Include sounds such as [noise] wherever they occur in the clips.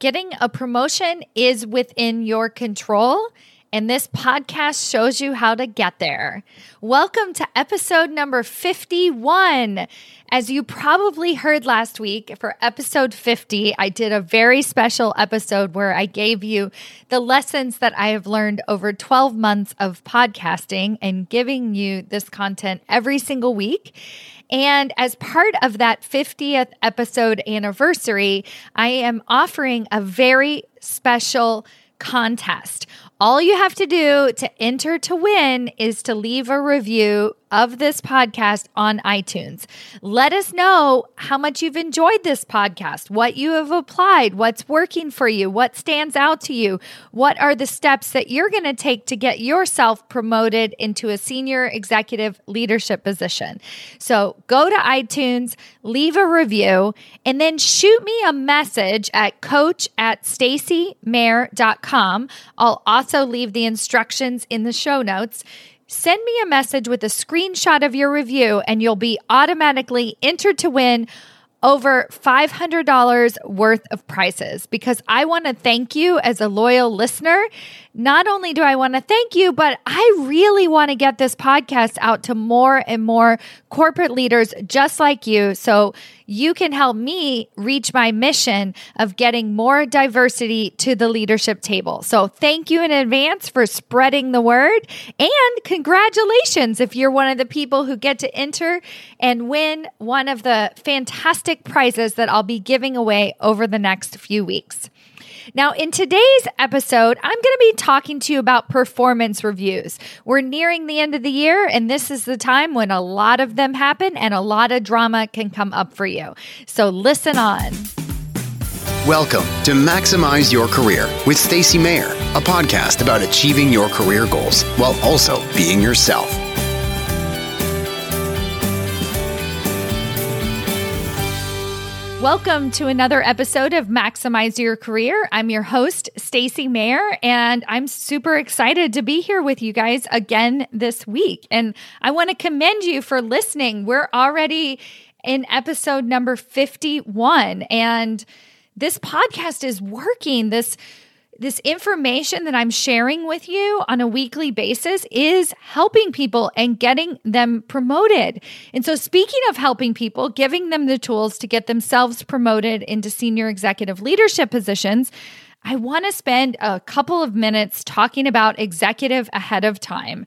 getting a promotion is within your control and this podcast shows you how to get there. Welcome to episode number 51. As you probably heard last week, for episode 50, I did a very special episode where I gave you the lessons that I have learned over 12 months of podcasting and giving you this content every single week. And as part of that 50th episode anniversary, I am offering a very special contest. All you have to do to enter to win is to leave a review of this podcast on iTunes. Let us know how much you've enjoyed this podcast, what you have applied, what's working for you, what stands out to you, what are the steps that you're going to take to get yourself promoted into a senior executive leadership position. So go to iTunes, leave a review, and then shoot me a message at coach at stacymayer.com. I'll also leave the instructions in the show notes. Send me a message with a screenshot of your review, and you'll be automatically entered to win over $500 worth of prizes because I want to thank you as a loyal listener. Not only do I want to thank you, but I really want to get this podcast out to more and more corporate leaders just like you. So you can help me reach my mission of getting more diversity to the leadership table. So thank you in advance for spreading the word and congratulations if you're one of the people who get to enter and win one of the fantastic prizes that I'll be giving away over the next few weeks. Now, in today's episode, I'm going to be talking to you about performance reviews. We're nearing the end of the year, and this is the time when a lot of them happen and a lot of drama can come up for you. So listen on. Welcome to Maximize Your Career with Stacy Mayer, a podcast about achieving your career goals while also being yourself. Welcome to another episode of Maximize Your Career. I'm your host, Stacy Mayer, and I'm super excited to be here with you guys again this week. And I want to commend you for listening. We're already in episode number 51, and this podcast is working. This this information that I'm sharing with you on a weekly basis is helping people and getting them promoted. And so, speaking of helping people, giving them the tools to get themselves promoted into senior executive leadership positions, I want to spend a couple of minutes talking about executive ahead of time.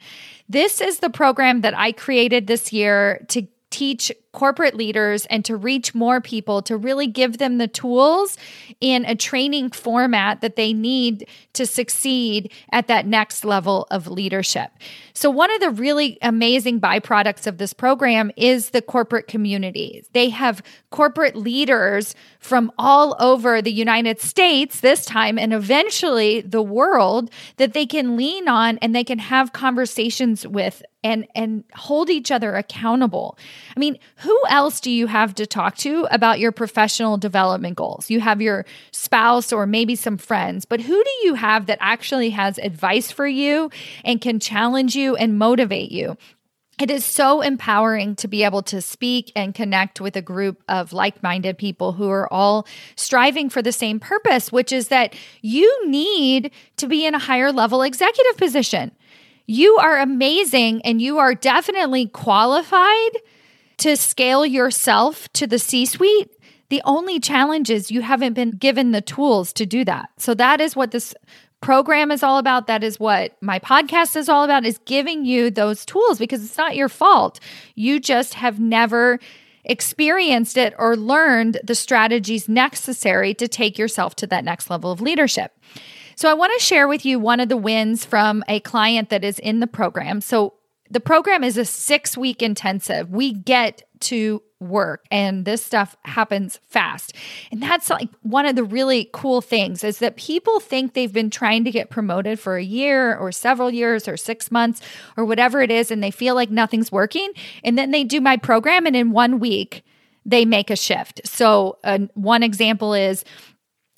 This is the program that I created this year to teach corporate leaders and to reach more people to really give them the tools in a training format that they need to succeed at that next level of leadership. So, one of the really amazing byproducts of this program is the corporate community. They have corporate leaders from all over the United States this time and eventually the world that they can lean on and they can have conversations with and and hold each other accountable. I mean, who else do you have to talk to about your professional development goals? You have your spouse or maybe some friends, but who do you have that actually has advice for you and can challenge you and motivate you? It is so empowering to be able to speak and connect with a group of like minded people who are all striving for the same purpose, which is that you need to be in a higher level executive position. You are amazing and you are definitely qualified to scale yourself to the C suite. The only challenge is you haven't been given the tools to do that. So that is what this program is all about. That is what my podcast is all about is giving you those tools because it's not your fault. You just have never experienced it or learned the strategies necessary to take yourself to that next level of leadership. So I want to share with you one of the wins from a client that is in the program. So the program is a six week intensive. We get to work and this stuff happens fast. And that's like one of the really cool things is that people think they've been trying to get promoted for a year or several years or 6 months or whatever it is and they feel like nothing's working and then they do my program and in 1 week they make a shift. So uh, one example is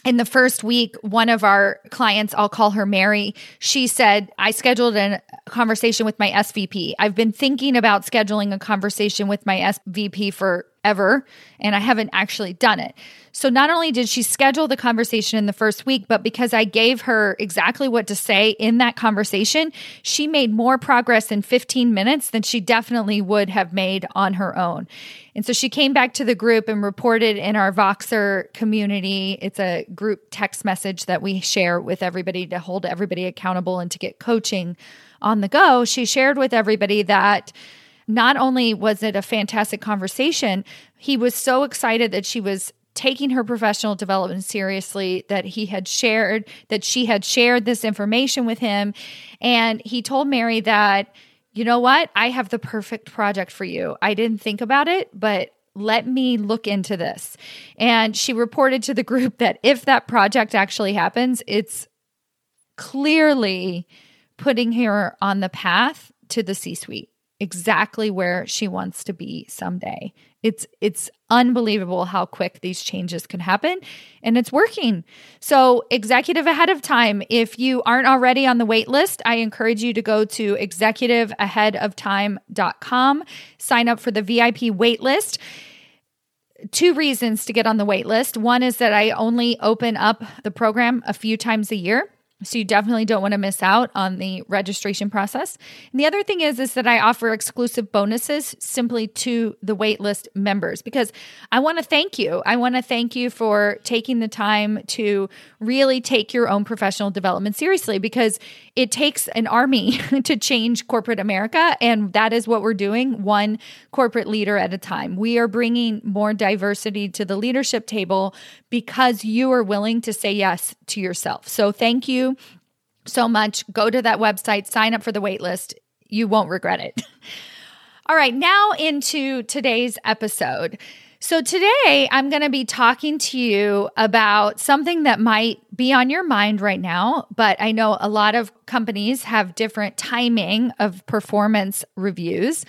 in the first week, one of our clients, I'll call her Mary, she said, I scheduled a conversation with my SVP. I've been thinking about scheduling a conversation with my SVP forever, and I haven't actually done it. So not only did she schedule the conversation in the first week, but because I gave her exactly what to say in that conversation, she made more progress in 15 minutes than she definitely would have made on her own. And so she came back to the group and reported in our Voxer community. It's a group text message that we share with everybody to hold everybody accountable and to get coaching on the go. She shared with everybody that not only was it a fantastic conversation, he was so excited that she was taking her professional development seriously that he had shared that she had shared this information with him. And he told Mary that you know what? I have the perfect project for you. I didn't think about it but let me look into this. And she reported to the group that if that project actually happens it's clearly putting her on the path to the C suite exactly where she wants to be someday. It's it's unbelievable how quick these changes can happen and it's working. So, executive ahead of time, if you aren't already on the wait list, I encourage you to go to executiveaheadoftime.com, sign up for the VIP wait list two reasons to get on the wait list. One is that I only open up the program a few times a year. So you definitely don't want to miss out on the registration process. And the other thing is is that I offer exclusive bonuses simply to the waitlist members because I want to thank you. I want to thank you for taking the time to really take your own professional development seriously because it takes an army [laughs] to change corporate America and that is what we're doing one corporate leader at a time. We are bringing more diversity to the leadership table because you are willing to say yes to yourself. So thank you so much. Go to that website, sign up for the waitlist. You won't regret it. [laughs] All right, now into today's episode. So, today I'm going to be talking to you about something that might be on your mind right now, but I know a lot of companies have different timing of performance reviews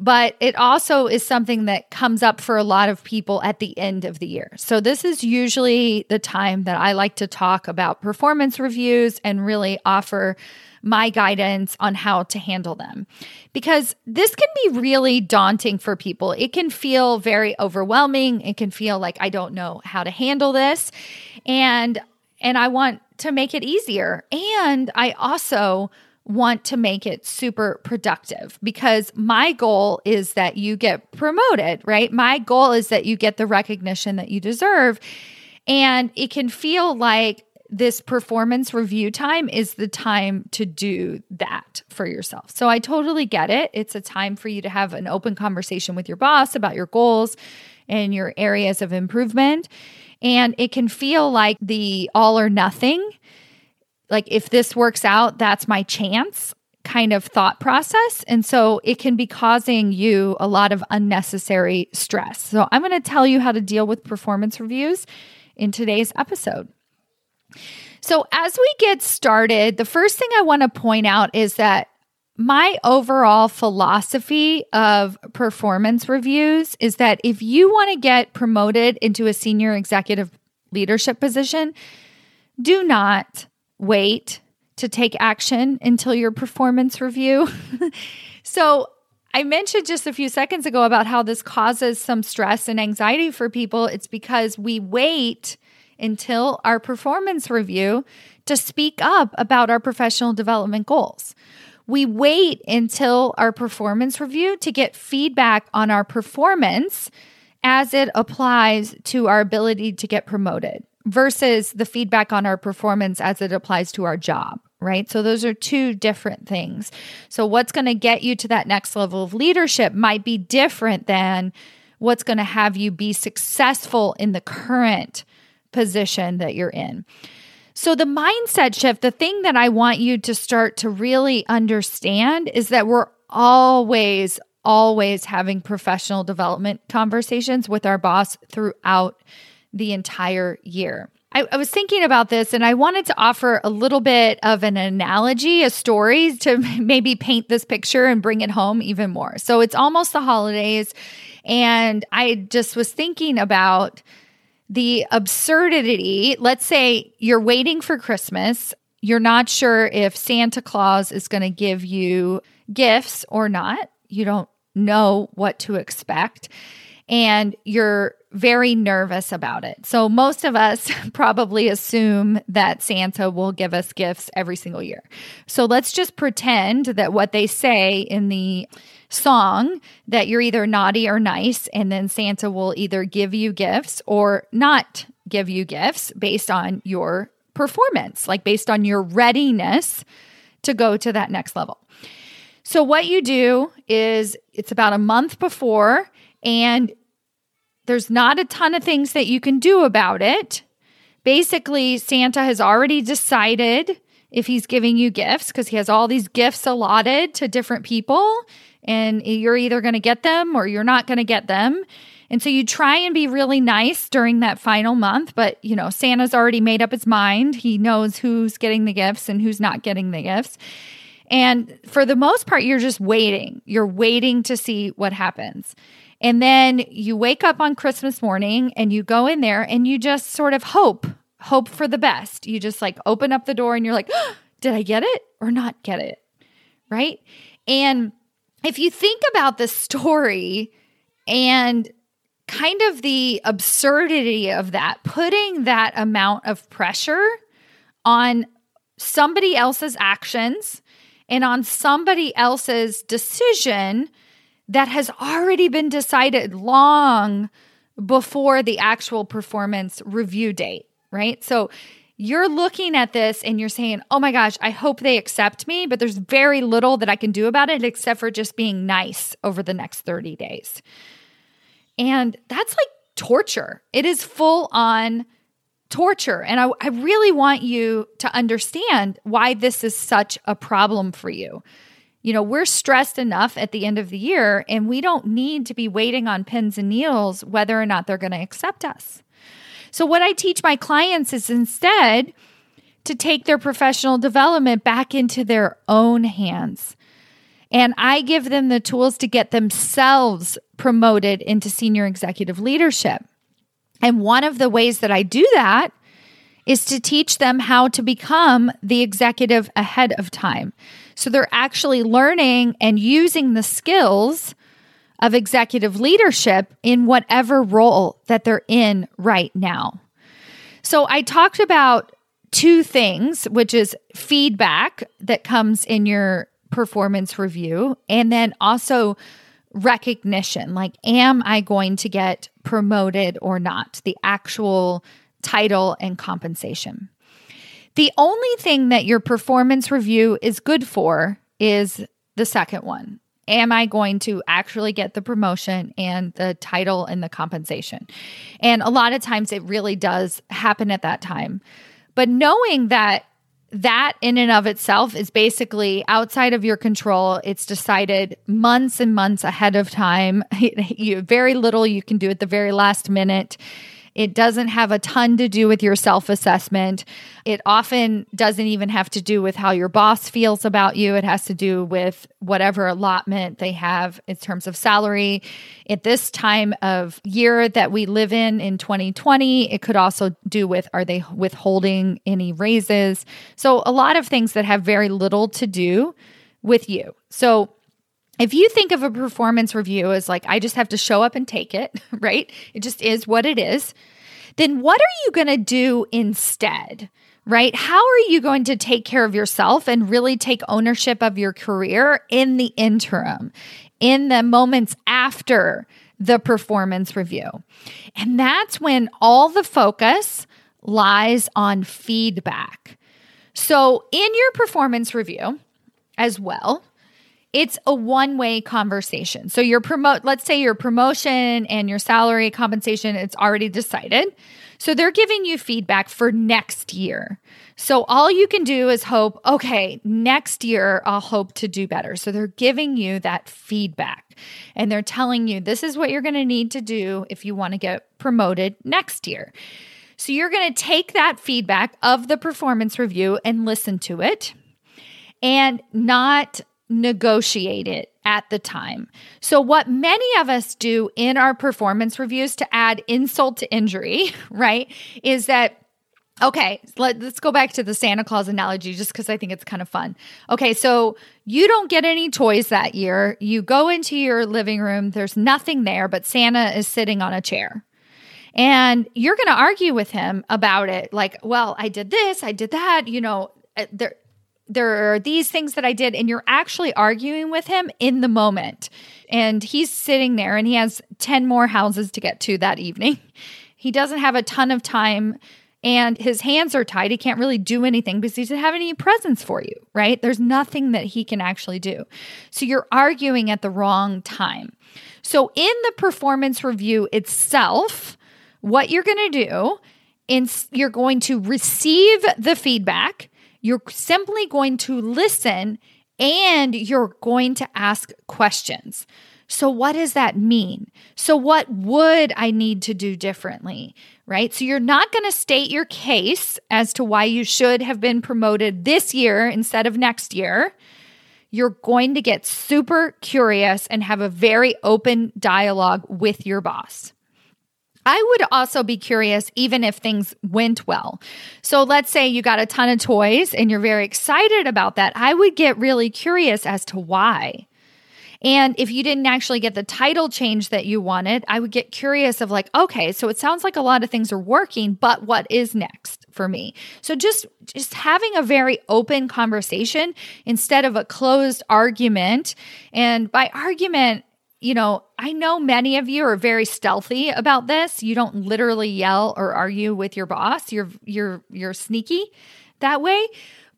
but it also is something that comes up for a lot of people at the end of the year. So, this is usually the time that I like to talk about performance reviews and really offer my guidance on how to handle them. Because this can be really daunting for people. It can feel very overwhelming. It can feel like I don't know how to handle this. And and I want to make it easier. And I also want to make it super productive because my goal is that you get promoted, right? My goal is that you get the recognition that you deserve. And it can feel like this performance review time is the time to do that for yourself. So I totally get it. It's a time for you to have an open conversation with your boss about your goals and your areas of improvement. And it can feel like the all or nothing like if this works out, that's my chance kind of thought process. And so it can be causing you a lot of unnecessary stress. So I'm going to tell you how to deal with performance reviews in today's episode. So, as we get started, the first thing I want to point out is that my overall philosophy of performance reviews is that if you want to get promoted into a senior executive leadership position, do not wait to take action until your performance review. [laughs] so, I mentioned just a few seconds ago about how this causes some stress and anxiety for people. It's because we wait until our performance review to speak up about our professional development goals. We wait until our performance review to get feedback on our performance as it applies to our ability to get promoted versus the feedback on our performance as it applies to our job, right? So those are two different things. So what's going to get you to that next level of leadership might be different than what's going to have you be successful in the current position that you're in. So, the mindset shift, the thing that I want you to start to really understand is that we're always, always having professional development conversations with our boss throughout the entire year. I, I, was thinking about this and I wanted to offer a little bit of an analogy, a story to [laughs] maybe paint this picture and bring it home even more. So it's almost the holidays, and I just was thinking about the absurdity. Let's say you're waiting for Christmas, you're not sure if Santa Claus is going to give you gifts or not, you don't know what to expect and you're very nervous about it. So, most of us [laughs] probably assume that Santa will give us gifts every single year. So, let's just pretend that what they say in the song that you're either naughty or nice, and then Santa will either give you gifts or not give you gifts based on your performance, like based on your readiness to go to that next level. So, what you do is it's about a month before, and there's not a ton of things that you can do about it. Basically, Santa has already decided if he's giving you gifts because he has all these gifts allotted to different people, and you're either going to get them or you're not going to get them. And so you try and be really nice during that final month, but you know, Santa's already made up his mind. He knows who's getting the gifts and who's not getting the gifts. And for the most part, you're just waiting. You're waiting to see what happens. And then you wake up on Christmas morning and you go in there and you just sort of hope, hope for the best. You just like open up the door and you're like, oh, did I get it or not get it? Right. And if you think about the story and kind of the absurdity of that, putting that amount of pressure on somebody else's actions and on somebody else's decision that has already been decided long before the actual performance review date, right? So you're looking at this and you're saying, oh my gosh, I hope they accept me, but there's very little that I can do about it except for just being nice over the next 30 days. And that's like torture. It is full on torture. And I, I really want you to understand why this is such a problem for you. You know, we're stressed enough at the end of the year, and we don't need to be waiting on pins and needles whether or not they're going to accept us. So, what I teach my clients is instead to take their professional development back into their own hands. And I give them the tools to get themselves promoted into senior executive leadership. And one of the ways that I do that is to teach them how to become the executive ahead of time. So they're actually learning and using the skills of executive leadership in whatever role that they're in right now. So I talked about two things, which is feedback that comes in your performance review and then also recognition like am i going to get promoted or not the actual title and compensation the only thing that your performance review is good for is the second one am i going to actually get the promotion and the title and the compensation and a lot of times it really does happen at that time but knowing that that in and of itself is basically outside of your control. It's decided months and months ahead of time. [laughs] you very little you can do at the very last minute. It doesn't have a ton to do with your self assessment. It often doesn't even have to do with how your boss feels about you. It has to do with whatever allotment they have in terms of salary. At this time of year that we live in, in 2020, it could also do with are they withholding any raises? So, a lot of things that have very little to do with you. So, if you think of a performance review as like, I just have to show up and take it, [laughs] right? It just is what it is. Then what are you going to do instead? Right? How are you going to take care of yourself and really take ownership of your career in the interim, in the moments after the performance review? And that's when all the focus lies on feedback. So, in your performance review as well, it's a one way conversation. So your promote, let's say your promotion and your salary compensation, it's already decided. So they're giving you feedback for next year. So all you can do is hope, okay, next year I'll hope to do better. So they're giving you that feedback and they're telling you this is what you're going to need to do if you want to get promoted next year. So you're going to take that feedback of the performance review and listen to it and not negotiate it at the time. So, what many of us do in our performance reviews to add insult to injury, [laughs] right, is that Okay, let, us go back to the Santa Claus analogy just because I think it's kind of fun. Okay, so you don't get any toys that year. You go into your living room, there's nothing there, but Santa is sitting on a chair. And you're going to argue with him about it. Like, well, I did this, I did that, you know, uh, there, there are these things that I did. And you're actually arguing with him in the moment. And he's sitting there and he has 10 more houses to get to that evening. He doesn't have a ton of time and his hands are tied. He can't really do anything because he doesn't have any presents for you, right? There's nothing that he can actually do. So you're arguing at the wrong time. So in the performance review itself, what you're going to do is you're going to receive the feedback, you're simply going to listen, and you're going to ask questions. So, what does that mean? So, what would I need to do differently? Right? So, you're not going to state your case as to why you should have been promoted this year instead of next year. You're going to get super curious and have a very open dialogue with your boss. I would also be curious, even if things went well. So let's say you got a ton of toys and you're very excited about that. I would get really curious as to why. And if you didn't actually get the title change that you wanted, I would get curious of like, okay, so it sounds like a lot of things are working, but what is next for me? So just just having a very open conversation instead of a closed argument. And by argument, you know, I know many of you are very stealthy about this. You don't literally yell or argue with your boss. You're you're you're sneaky that way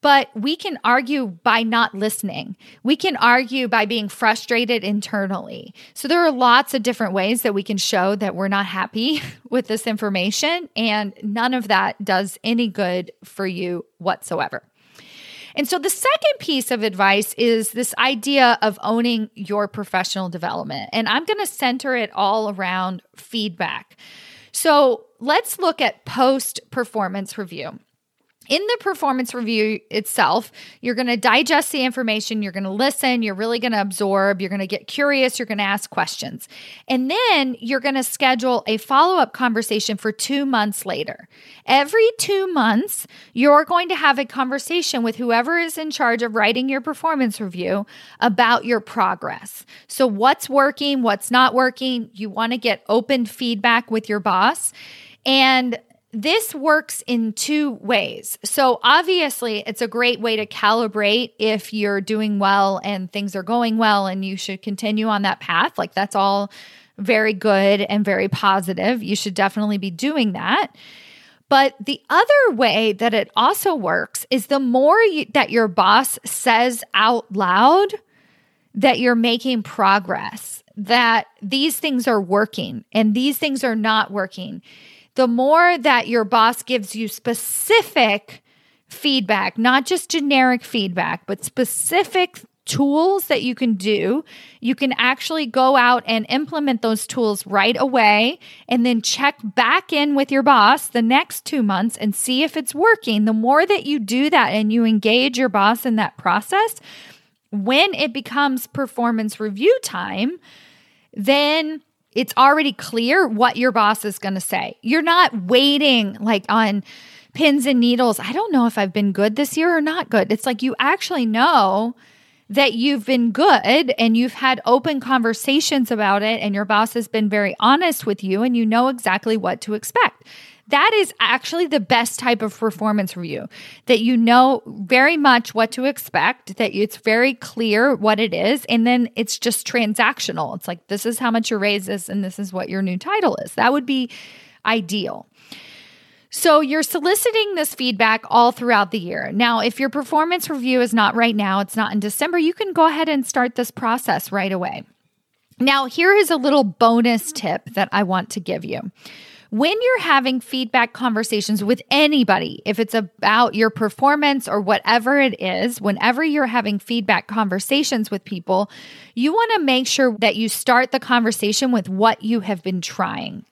but we can argue by not listening. We can argue by being frustrated internally. So there are lots of different ways that we can show that we're not happy [laughs] with this information, and none of that does any good for you whatsoever. And so the second piece of advice is this idea of owning your professional development. And I'm going to center it all around feedback. So let's look at post performance review in the performance review itself, you're going to digest the information, you're going to listen, you're really going to absorb, you're going to get curious, you're going to ask questions. And then you're going to schedule a follow up conversation for two months later. Every two months, you're going to have a conversation with whoever is in charge of writing your performance review about your progress. So, what's working, what's not working. You want to get open feedback with your boss. And this works in two ways. So, obviously, it's a great way to calibrate if you're doing well and things are going well and you should continue on that path. Like, that's all very good and very positive. You should definitely be doing that. But the other way that it also works is the more you, that your boss says out loud that you're making progress, that these things are working and these things are not working the more that your boss gives you specific feedback, not just generic feedback, but specific tools that you can do, you can actually go out and implement those tools right away and then check back in with your boss the next two months and see if it's working. The more that you do that and you engage your boss in that process, when it becomes performance review time, then it's already clear what your boss is going to say. You're not waiting like on pins and needles. I don't know if I've been good this year or not good. It's like you actually know that you've been good and you've had open conversations about it and your boss has been very honest with you and you know exactly what to expect that is actually the best type of performance review that you know very much what to expect, that it's very clear what it is, and then it's just transactional. It's like, this is how much your raise is, and this is what your new title is. That would be ideal. So you're soliciting this feedback all throughout the year. Now, if your performance review is not right now, it's not in December, you can go ahead and start this process right away. Now, here is a little bonus tip that I want to give you. When you're having feedback conversations with anybody, if it's about your performance or whatever it is, whenever you're having feedback conversations with people, you want to make sure that you start the conversation with what you have been trying.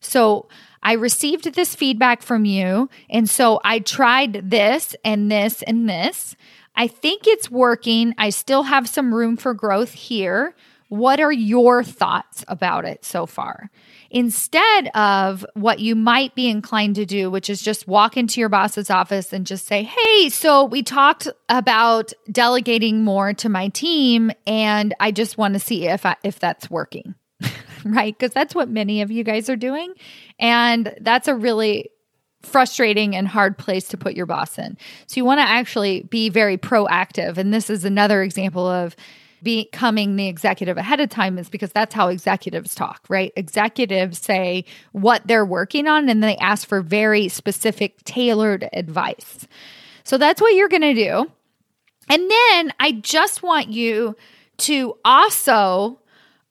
So, I received this feedback from you, and so I tried this and this and this. I think it's working. I still have some room for growth here. What are your thoughts about it so far? instead of what you might be inclined to do, which is just walk into your boss's office and just say, Hey, so we talked about delegating more to my team, and I just want to see if, I, if that's working. [laughs] right? Because that's what many of you guys are doing. And that's a really frustrating and hard place to put your boss in. So you want to actually be very proactive. And this is another example of becoming the executive ahead of time is because that's how executives talk, right? Executives say what they're working on and they ask for very specific, tailored advice. So that's what you're going to do. And then I just want you to also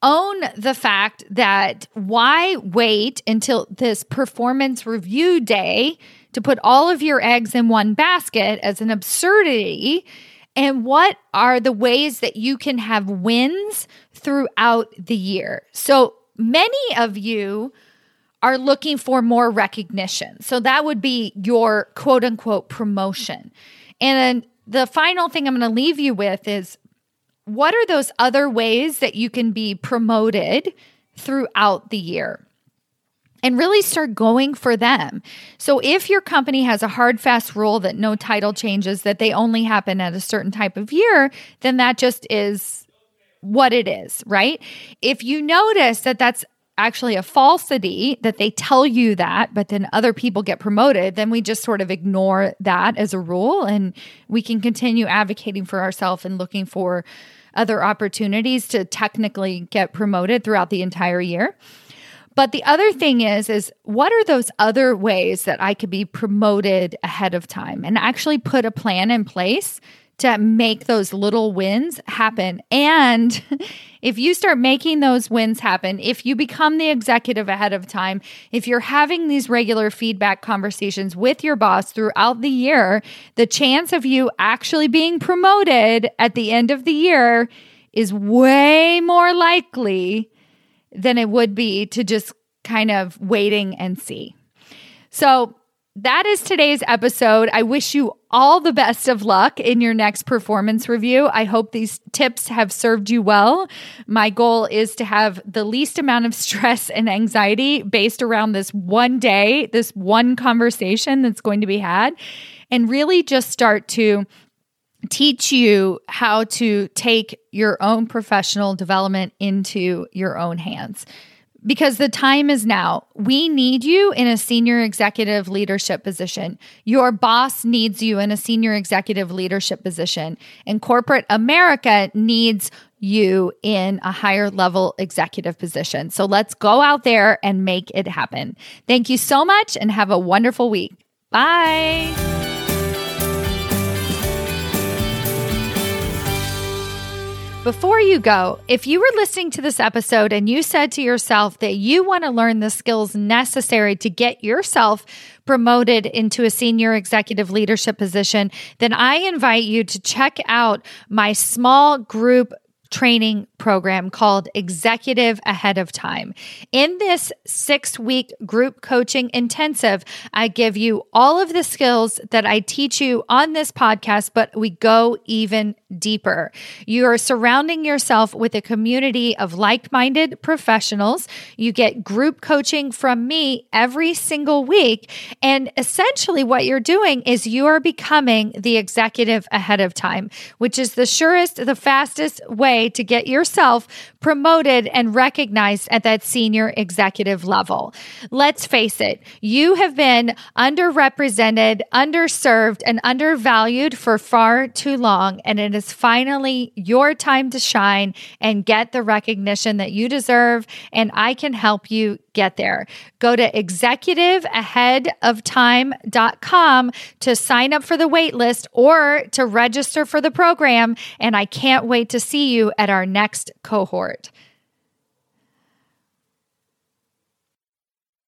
own the fact that why wait until this performance review day to put all of your eggs in one basket as an absurdity? And what are the ways that you can have wins throughout the year? So many of you are looking for more recognition. So that would be your quote unquote promotion. And then the final thing I'm going to leave you with is what are those other ways that you can be promoted throughout the year? And really start going for them. So, if your company has a hard, fast rule that no title changes, that they only happen at a certain type of year, then that just is what it is, right? If you notice that that's actually a falsity that they tell you that, but then other people get promoted, then we just sort of ignore that as a rule and we can continue advocating for ourselves and looking for other opportunities to technically get promoted throughout the entire year. But the other thing is is what are those other ways that I could be promoted ahead of time and actually put a plan in place to make those little wins happen. And [laughs] if you start making those wins happen, if you become the executive ahead of time, if you're having these regular feedback conversations with your boss throughout the year, the chance of you actually being promoted at the end of the year is way more likely than it would be to just kind of waiting and see. So, that is today's episode. I wish you all the best of luck in your next performance review. I hope these tips have served you well. My goal is to have the least amount of [laughs] stress and anxiety based around this one day, this one conversation that's going to be had, and really just start to teach you how to take your own professional development into your own hands because the time is now. We need you in a senior executive leadership position. Your boss needs you in a senior executive leadership position. And corporate America needs you in a higher level executive position. So let's go out there and make it happen. Thank you so much and have a wonderful week. Bye. Before you go, if you were listening to this episode and you said to yourself that you want to learn the skills necessary to get yourself promoted into a senior executive leadership position, then I invite you to check out my small group training program called Executive Ahead of Time. In this six week group coaching intensive, I give you all of the skills that I teach you on this podcast, but we go even deeper. You are surrounding yourself with a community of like minded professionals. You get group coaching from me every single week. And essentially, what you're doing is you are becoming the executive ahead of time, which is the surest, the fastest way to get yourself promoted and recognized at that senior executive level. Let's face it, you have been underrepresented, underserved, and undervalued for far too long. And it is finally your time to shine and get the recognition that you deserve. And I can help you get there. Go to executiveaheadoftime.com to sign up for the waitlist or to register for the program. And I can't wait to see you at our next cohort.